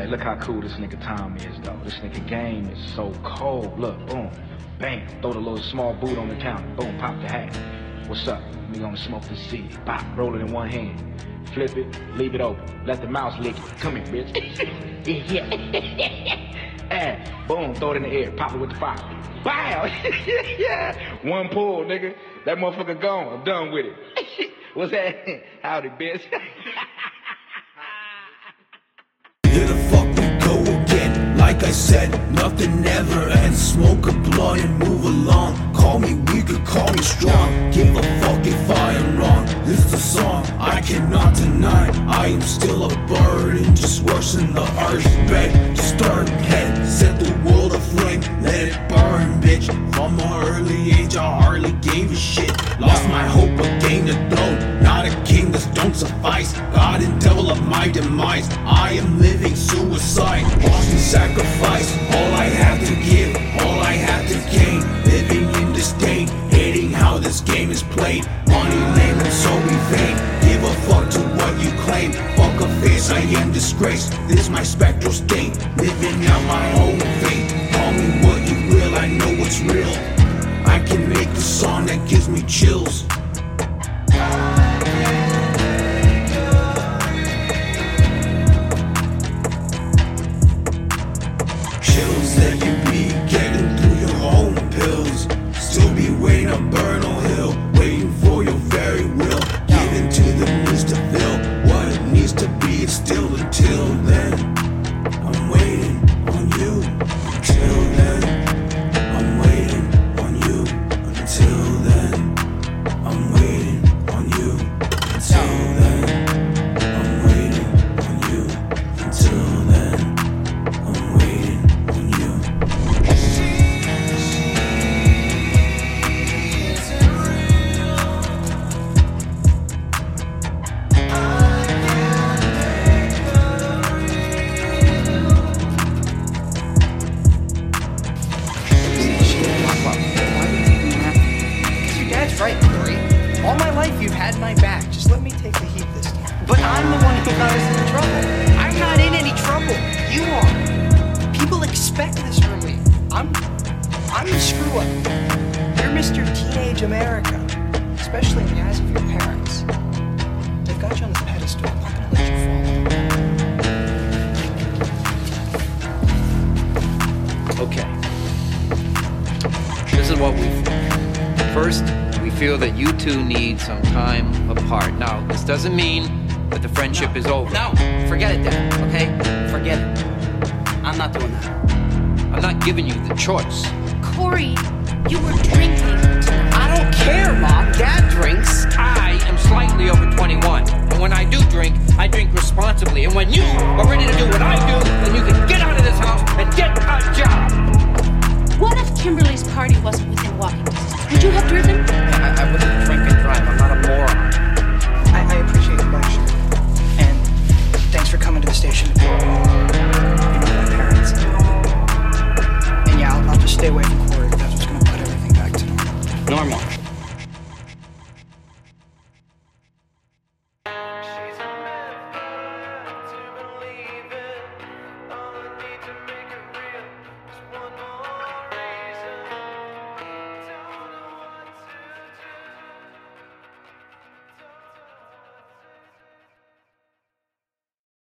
Hey, look how cool this nigga Tom is, though. This nigga game is so cold. Look, boom, bam, throw the little small boot on the counter. Boom, pop the hat. What's up? We gonna smoke this seed. Pop, roll it in one hand. Flip it, leave it open. Let the mouse lick it. Come here, bitch. yeah. and boom, throw it in the air. Pop it with the fire. Bow! yeah. One pull, nigga. That motherfucker gone. I'm done with it. What's that? Howdy, bitch. I said, nothing ever ends. Smoke a blunt and move along. Call me weak or call me strong. Give a fuck if I am wrong. This is a song I cannot deny. I am still a burden, just worse than the earth bed. Start head, set the world aflame, let it burn, bitch. From an early age, I hardly gave a shit. Lost my hope, but gained a throne. Not a king, don't suffice. God and devil of my demise. I am living suicide, lost in sacrifice. All I have to give, all I have to gain. Living in disdain, hating how this game is played. Money lame and so we vain. Give a fuck to what you claim. Fuck a face, I am disgraced. This my spectral state, living out my own fate. Call me what you will, I know what's real. I can make a song that gives me. Chills Until then. I'm waiting on you. Until then, you've had my back. Just let me take the heat this time. But I'm the one who got us into trouble. I'm not in any trouble. You are. People expect this from me. I'm I'm the screw up. You're Mr. Teenage America. Especially in the eyes of your parents. They've got you on this pedestal. First, we feel that you two need some time apart. Now, this doesn't mean that the friendship is over. No, forget it then, okay? Forget it. I'm not doing that. I'm not giving you the choice. Corey, you were drinking. I don't care, Mom. Dad drinks. I am slightly over 21. And when I do drink, I drink responsibly. And when you are ready to do what I do, then you can get out of this house and get a job. What if Kimberly's party wasn't within walking distance? plagiarism? I, I wouldn't drink and drive. I'm not a moron. I, I appreciate the lecture. And thanks for coming to the station. You know my parents. And yeah, I'll, I'll just stay away from Corey. That's what's going to put everything back to normal. Normal.